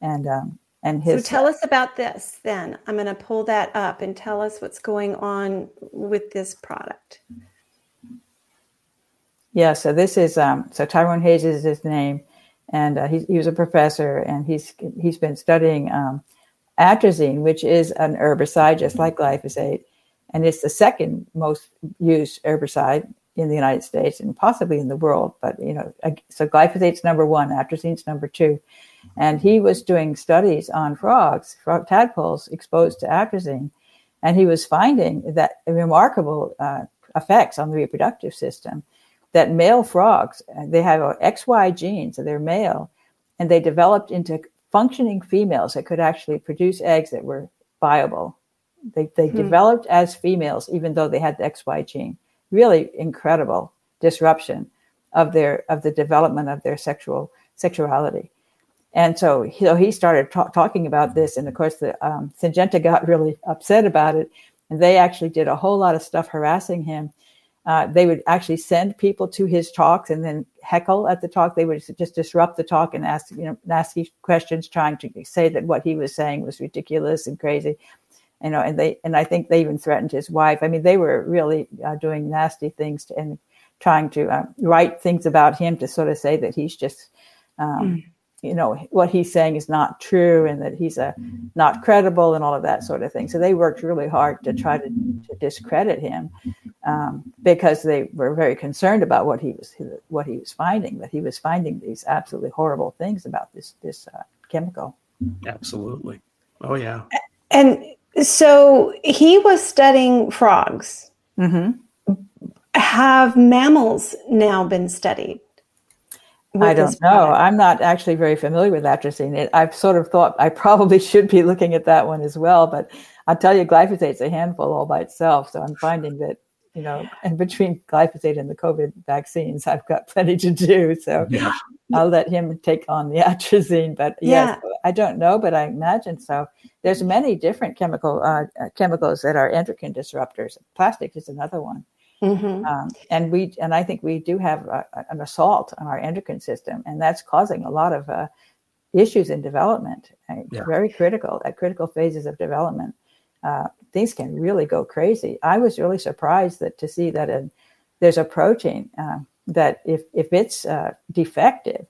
and um, and his. So tell us about this then. I'm going to pull that up and tell us what's going on with this product. Yeah, so this is um, so Tyrone Hayes is his name, and uh, he, he was a professor, and he's he's been studying um, atrazine, which is an herbicide just like glyphosate, and it's the second most used herbicide in the United States and possibly in the world. But you know, so glyphosate's number one, atrazine's number two, and he was doing studies on frogs, frog tadpoles exposed to atrazine, and he was finding that remarkable uh, effects on the reproductive system that male frogs uh, they have XY gene, so they're male, and they developed into functioning females that could actually produce eggs that were viable. They they Hmm. developed as females even though they had the XY gene. Really incredible disruption of their of the development of their sexual sexuality. And so he, so he started ta- talking about this, and of course the um, Syngenta got really upset about it, and they actually did a whole lot of stuff harassing him uh, they would actually send people to his talks and then heckle at the talk. They would just disrupt the talk and ask, you know, nasty questions, trying to say that what he was saying was ridiculous and crazy. You know, and they and I think they even threatened his wife. I mean, they were really uh, doing nasty things to, and trying to uh, write things about him to sort of say that he's just, um, you know, what he's saying is not true and that he's a not credible and all of that sort of thing. So they worked really hard to try to, to discredit him um, because they were very concerned about what he was what he was finding. That he was finding these absolutely horrible things about this this uh, chemical. Absolutely. Oh yeah. And so he was studying frogs. Mm-hmm. Have mammals now been studied? I don't know. product? I'm not actually very familiar with atrazine. It, I've sort of thought I probably should be looking at that one as well, but I'll tell you, glyphosate's a handful all by itself. So I'm finding that you know, and between glyphosate and the COVID vaccines, I've got plenty to do. So Yeah. I'll let him take on the atrazine. But yes, I don't know, but I imagine so. There's many different chemical uh, uh, chemicals that are endocrine disruptors. Plastic is another one, Mhm. um, and we and I think we do have a, a- an assault on our endocrine system, and that's causing a lot of uh, issues in development. uh, Yeah. Very critical at critical phases of development. Uh, things can really go crazy. I was really surprised that to see that a, there's a protein uh, that if if it's uh, defective,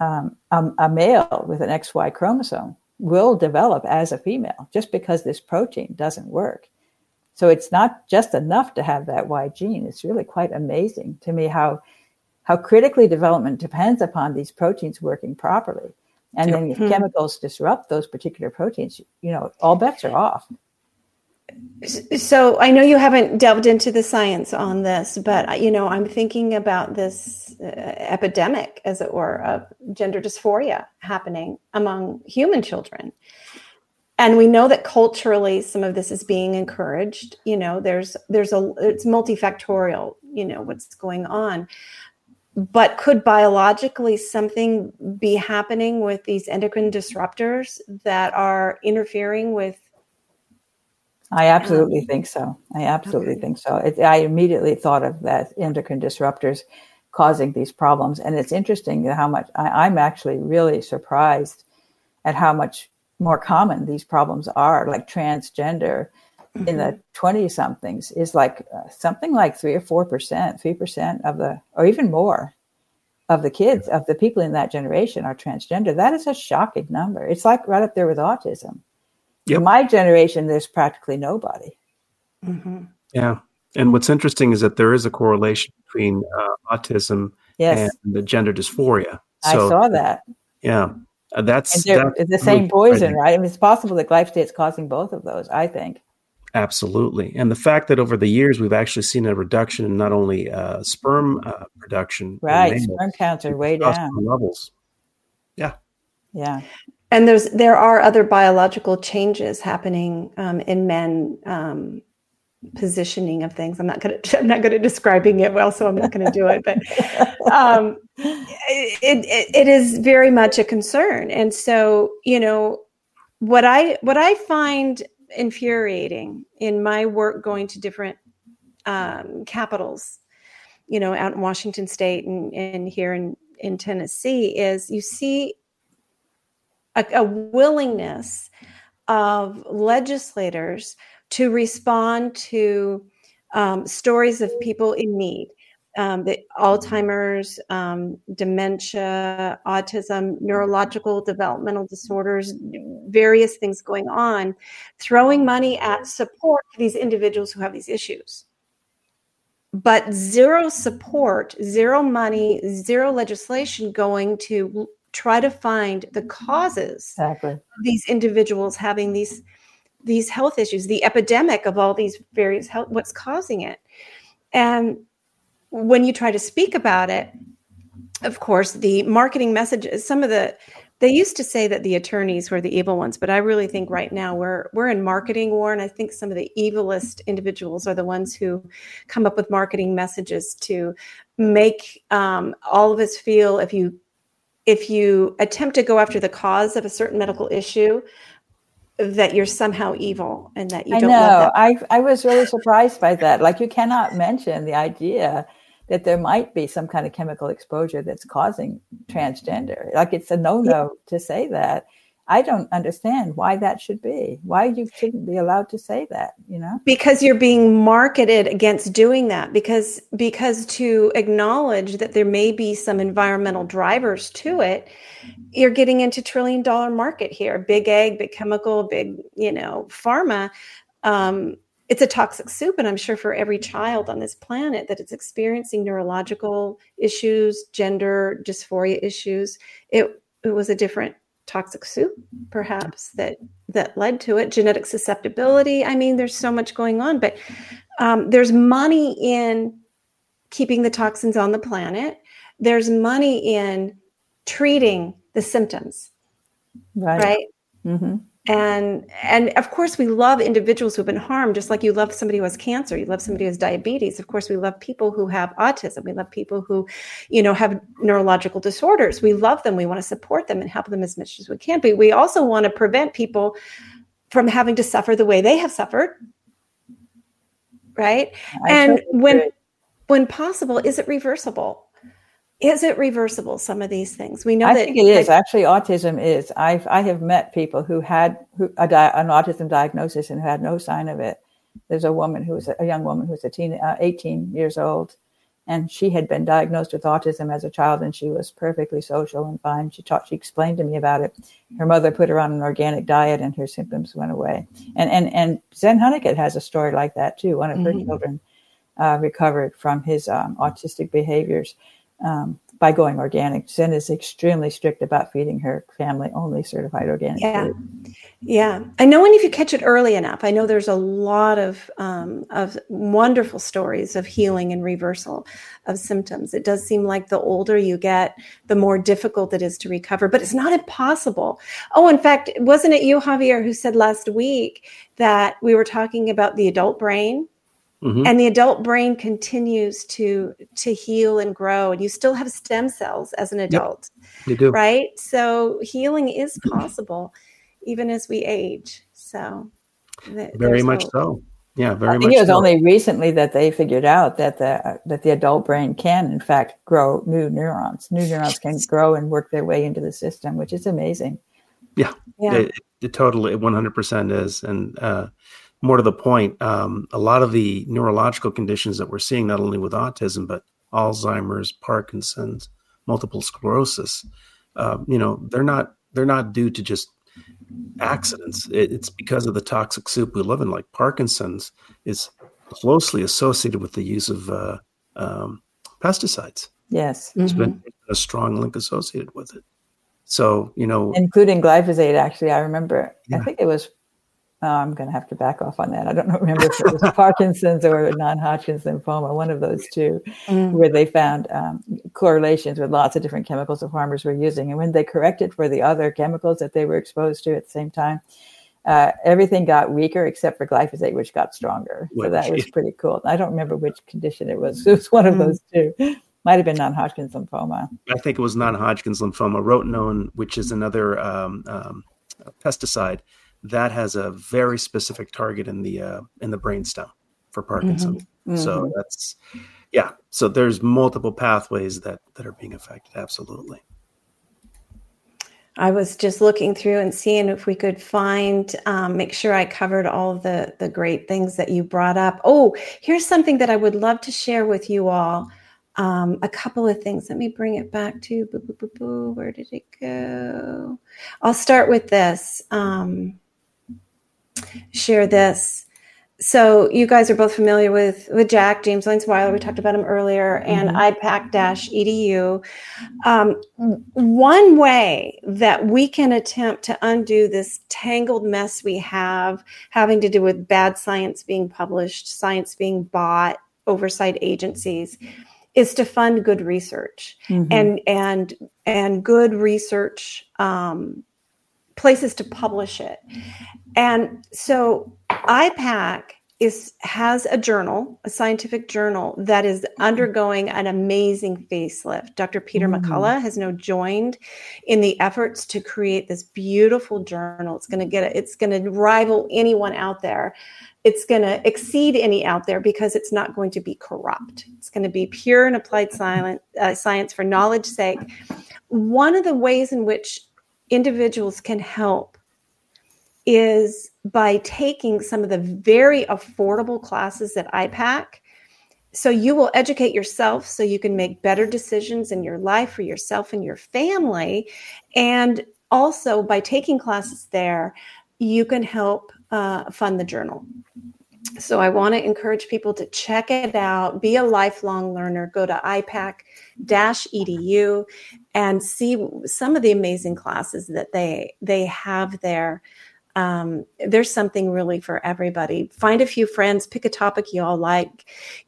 um, a, a male with an XY chromosome will develop as a female just because this protein doesn't work. So it's not just enough to have that Y gene. It's really quite amazing to me how how critically development depends upon these proteins working properly. And then if Mhm. chemicals disrupt those particular proteins, you know, all bets are off. So I know you haven't delved into the science on this, but you know I'm thinking about this uh, epidemic, as it were, of gender dysphoria happening among human children, and we know that culturally some of this is being encouraged. You know, there's there's a it's multifactorial. You know what's going on, but could biologically something be happening with these endocrine disruptors that are interfering with I absolutely think so. I absolutely Okay. think so. It, I immediately thought of that endocrine disruptors causing these problems. And it's interesting how much I, I'm actually really surprised at how much more common these problems are, like transgender in the 20 somethings is like uh, something like 3 or 4%, 3% of the, or even more of the kids, of the people in that generation are transgender. That is a shocking number. It's like right up there with autism. Yep. In my generation, there's practically nobody. Mhm. Yeah. And what's interesting is that there is a correlation between uh, autism Yes, and the gender dysphoria. I saw that. Yeah. Uh, that's And that's the same really poison, right? I mean, it's possible that glyphosate's causing both of those, I think. Absolutely. And the fact that over the years we've actually seen a reduction in not only uh, sperm uh, production, Right. males, Sperm counts are way down. testosterone levels. Yeah. And there's there are other biological changes happening um, in men. Um, positioning of things. I'm not going to. I'm not good at describing it well, so I'm not going to do it. But um, it, it it is very much a concern, and so you know what I what I find infuriating in my work going to different um, capitals, you know, out in Washington State and, and here in in Tennessee is you see a, a willingness of legislators to respond to um, stories of people in need. Um, the Alzheimer's, um, dementia, autism, neurological developmental disorders, various things going on, throwing money at support for these individuals who have these issues. But zero support, zero money, zero legislation going to try to find the causes Exactly. of these individuals having these these health issues, the epidemic of all these various health, what's causing it. And when you try to speak about it, of course, the marketing messages, some of the they used to say that the attorneys were the evil ones, but I really think right now we're we're in marketing war, and I think some of the evilest individuals are the ones who come up with marketing messages to make um, all of us feel if you if you attempt to go after the cause of a certain medical issue, that you're somehow evil and that you I don't know. I I was really surprised by that. Like you cannot mention the idea that there might be some kind of chemical exposure that's causing transgender. Like it's a no-no to say that. I don't understand why that should be. Why you shouldn't be allowed to say that, you know? because you're being marketed against doing that because because to acknowledge that there may be some environmental drivers to it you're getting into trillion dollar market here big ag big chemical big you know pharma um, it's a toxic soup and i'm sure for every child on this planet that it's experiencing neurological issues gender dysphoria issues it it was a different toxic soup perhaps that that led to it. Genetic susceptibility. I mean there's so much going on but um, there's money in keeping the toxins on the planet. There's money in treating the symptoms. Right. right? Hmm and and of course we love individuals who've been harmed just like you love somebody who has cancer you love somebody who has diabetes. Of course we love people who have autism. We love people who you know have neurological disorders. We love them. We want to support them and help them as much as we can. But we also want to prevent people from having to suffer the way they have suffered. Right? I and totally when agree. when possible is it reversible is it reversible some of these things we know I think it is. like, Actually, autism is. I've I have met people who had who a di- an autism diagnosis and who had no sign of it. There's a woman who was a, a young woman who was a teen, uh, 18 years old, and she had been diagnosed with autism as a child, and she was perfectly social and fine. She taught, she explained to me about it. Her mother put her on an organic diet, and her symptoms went away. And and and Zen Honeycutt has a story like that too. One of her Mhm. children uh, recovered from his um, autistic behaviors um, by going organic. Zen is extremely strict about feeding her family only certified organic Yeah. food. Yeah, I know when if you catch it early enough. I know there's a lot of um, of wonderful stories of healing and reversal of symptoms. It does seem like the older you get, the more difficult it is to recover, but it's not impossible. Oh, in fact, wasn't it you, Javier, who said last week that we were talking about the adult brain? Mhm. and the adult brain continues to to heal and grow and you still have stem cells as an adult You do. right so healing is possible even as we age so th- Very much hope. so. Yeah, I very think much it was so. only recently that they figured out that the that the adult brain can, in fact, grow new neurons. New neurons can grow and work their way into the system, which is amazing. yeah It, it totally 100% is. And uh, more to the point, um, a lot of the neurological conditions that we're seeing, not only with autism but Alzheimer's, Parkinson's, multiple sclerosis, uh, you know, they're not they're not due to just accidents. It, it's because of the toxic soup we live in. Like Parkinson's is closely associated with the use of uh, um, pesticides. Yes. There's been a strong link associated with it. So, you know, Including glyphosate, actually. I remember, I think it was, oh, I'm going to have to back off on that. I don't remember if it was Parkinson's or non Hodgkin's lymphoma, one of those two, Mm. where they found um, correlations with lots of different chemicals the farmers were using. And when they corrected for the other chemicals that they were exposed to at the same time, uh, everything got weaker except for glyphosate, which got stronger. So that was pretty cool. I don't remember which condition it was. It was one of Mm. those two. Might have been non Hodgkin's lymphoma. I think it was non-Hodgkin's lymphoma, rotenone, which is another um, um, pesticide that has a very specific target in the uh, in the brainstem for Parkinson's. So that's yeah. So there's multiple pathways that that are being affected. Absolutely. I was just looking through and seeing if we could find, um, make sure I covered all the the great things that you brought up. Oh, here's something that I would love to share with you all. Um, a couple of things. Let me bring it back to. Boo, boo, boo, boo. Where did it go? I'll start with this. Um, share this. So you guys are both familiar with with Jack James Lyons Weiler. We talked about him earlier, and IPAK dash edu. Um, one way that we can attempt to undo this tangled mess we have, having to do with bad science being published, science being bought, oversight agencies, is to fund good research and and and good research um, places to publish it. And so IPAK is has a journal, a scientific journal that is undergoing an amazing facelift. Dr. Peter McCullough has now joined in the efforts to create this beautiful journal. It's going to get it's going to rival anyone out there. It's going to exceed any out there because it's not going to be corrupt. It's going to be pure and applied silent, uh, science for knowledge sake. One of the ways in which individuals can help is by taking some of the very affordable classes at IPAK. So you will educate yourself so you can make better decisions in your life for yourself and your family. And also by taking classes there, you can help uh, fund the journal. So I want to encourage people to check it out, be a lifelong learner, go to ipak-edu and see some of the amazing classes that they they have there. Um, there's something really for everybody. Find a few friends, pick a topic you all like,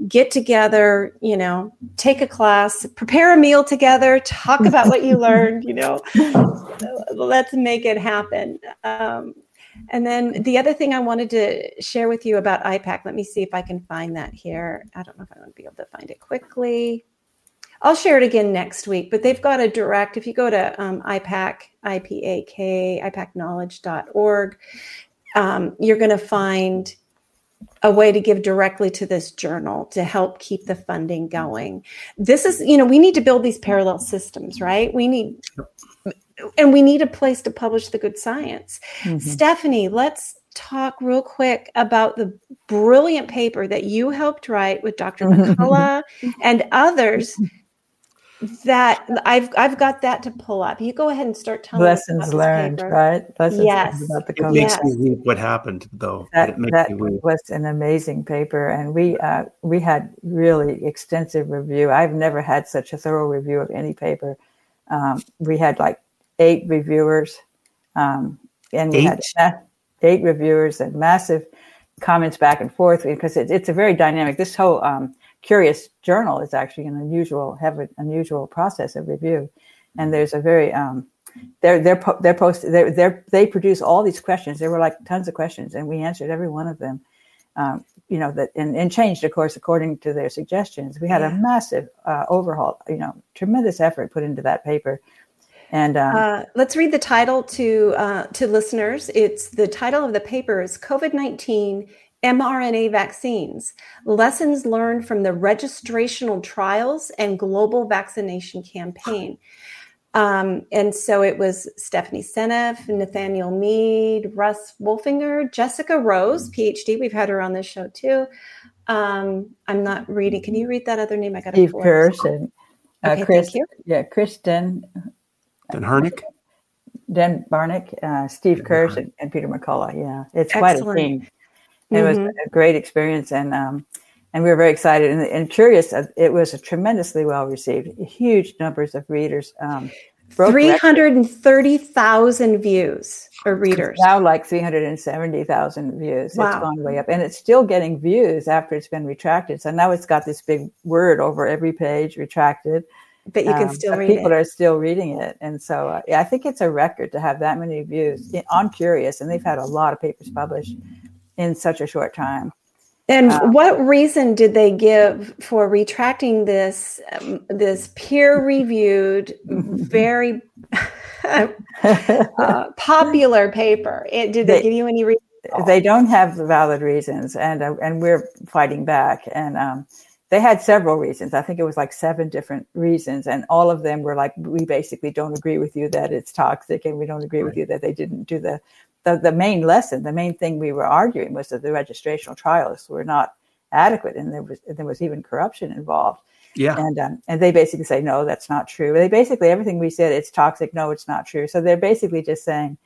get together, you know, take a class, prepare a meal together, talk about what you learned, you know, let's make it happen. Um, and then the other thing I wanted to share with you about IPAK, let me see if I can find that here. I don't know if I'm going to be able to find it quickly. I'll share it again next week, but they've got a direct, if you go to um, IPAK, I-P-A-K, IPAKnowledge.org, um, you're going to find a way to give directly to this journal to help keep the funding going. This is, you know, we need to build these parallel systems, right? We need, and we need a place to publish the good science. Stephanie, let's talk real quick about the brilliant paper that you helped write with Dr. McCullough and others that I've I've got that to pull up. You go ahead and start telling Lessons this learned, paper. right? Lessons Yes. learned about the It makes Yes. me weep what happened, though. that, it makes that me weep. was an amazing paper and we uh, we had really extensive review i've never had such a thorough review of any paper um, we had like eight reviewers um, and we had Eight? ma- eight reviewers and massive comments back and forth because it, it's a very dynamic this whole um, Cureus journal is actually an unusual have an unusual process of review and there's a very um, they're they're po- they're post they're, they're they produce all these questions. There were like tons of questions, and we answered every one of them. Um, you know that and, and changed, of course, according to their suggestions. We had a massive uh, overhaul. You know, tremendous effort put into that paper, and um, Uh, let's read the title to uh, to listeners. It's the title of the paper is COVID nineteen mRNA vaccines: lessons learned from the registrational trials and global vaccination campaign. Um, and so it was Stephanie Seneff, Nathaniel Mead, Russ Wolfinger, Jessica Rose, PhD. We've had her on this show too. Um, I'm not reading. Can you read that other name? I got Steve Kirsch and uh, Okay, Chris. thank you. Yeah, Kristen Denhaerynck. Den Barnick, uh, Steve Yeah, Kirsch, and, and Peter McCullough. Yeah, it's quite a Excellent. team. It was Mhm. a great experience, and um, and we were very excited and, and curious. Uh, It was a tremendously well received, huge numbers of readers. Um, Three hundred and thirty thousand views or readers. now like 370,000 views. Wow. It's gone way up and it's still getting views after it's been retracted. So now it's got this big word over every page retracted. But you can Um, still read people it. are still reading it. And so uh, yeah, I think it's a record to have that many views on Cureus. And they've had a lot of papers published in such a short time. And Uh, what reason did they give for retracting this um, this peer-reviewed, very uh, popular paper? It, did they, They- give you any reason? they don't have valid reasons, and uh, and we're fighting back. And um, they had several reasons. I think it was like seven different reasons, and all of them were like, we basically don't agree with you that it's toxic, and we don't agree with you that they didn't do the, the the main lesson. The main thing we were arguing was that the registrational trials were not adequate, and there was there was even corruption involved. Yeah. And um, and they basically say no, that's not true. They basically everything we said it's toxic. No, it's not true. So they're basically just saying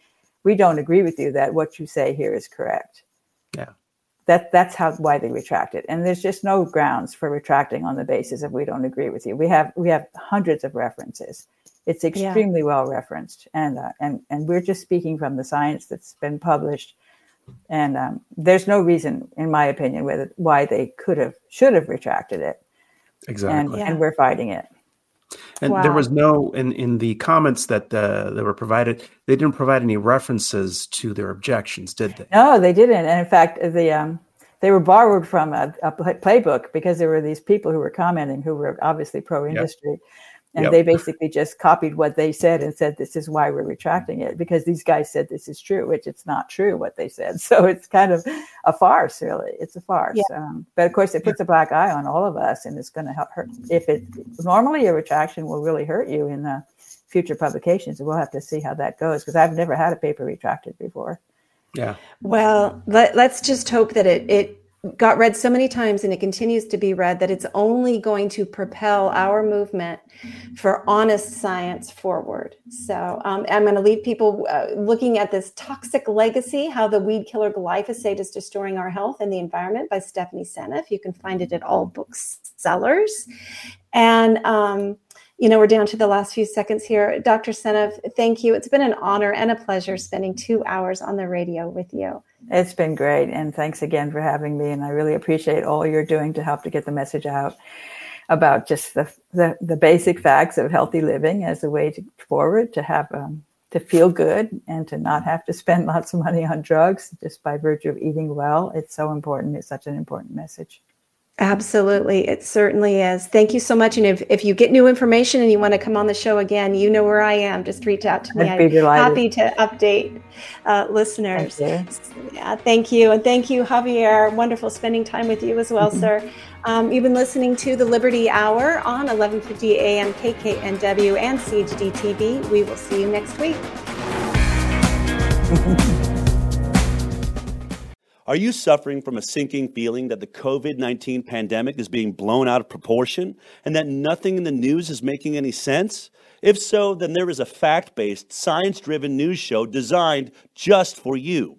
we don't agree with you that what you say here is correct. Yeah. That that's how why they retract it. And there's just no grounds for retracting on the basis of we don't agree with you. We have we have hundreds of references. It's extremely well referenced, and uh, and and we're just speaking from the science that's been published. And um, there's no reason, in my opinion, whether why they could have should have retracted it and, Exactly. Yeah. and we're fighting it. And there was no in in the comments that uh, that were provided. They didn't provide any references to their objections, did they? No, they didn't. And in fact, the um, they were borrowed from a, a playbook because there were these people who were commenting who were obviously pro-industry, and Yep. they basically just copied what they said and said, "This is why we're retracting it because these guys said this is true, which it's not true what they said." So it's kind of a farce, really. It's a farce. Um, but of course, it puts a black eye on all of us, and it's going to help hurt. If it normally a retraction will really hurt you in uh, future publications, and we'll have to see how that goes because I've never had a paper retracted before. Yeah. Well, let, let's just hope that it it got read so many times and it continues to be read that it's only going to propel our movement for honest science forward. So um, I'm going to leave people uh, looking at this toxic legacy: how the weed killer glyphosate is destroying our health and the environment by Stephanie Seneff. You can find it at all booksellers, and. Um, you know, we're down to the last few seconds here. Dr. Seneff, thank you. It's been an honor and a pleasure spending two hours on the radio with you. It's been great, and thanks again for having me. And I really appreciate all you're doing to help to get the message out about just the the, the basic facts of healthy living as a way to forward to have um, to feel good and to not have to spend lots of money on drugs just by virtue of eating well. It's so important. It's such an important message. Absolutely. It certainly is. Thank you so much. And if, if you get new information and you want to come on the show again, you know where I am. Just reach out to me. I'd be I'm happy to update uh, listeners. Thank Yeah, thank you. And thank you, Javier. Wonderful spending time with you as well, Mm-hmm. sir. Um, you've been listening to the Liberty Hour on 1150 AM KKNW and CHD TV. We will see you next week. Are you suffering from a sinking feeling that the COVID 19 pandemic is being blown out of proportion and that nothing in the news is making any sense? If so, then there is a fact based, science driven news show designed just for you.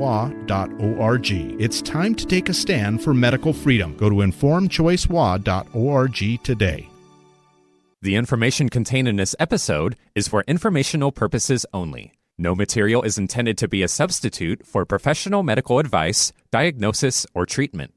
informedchoicewa.org. It's time to take a stand for medical freedom. Go to informedchoicewa.org today. The information contained in this episode is for informational purposes only. No material is intended to be a substitute for professional medical advice, diagnosis, or treatment.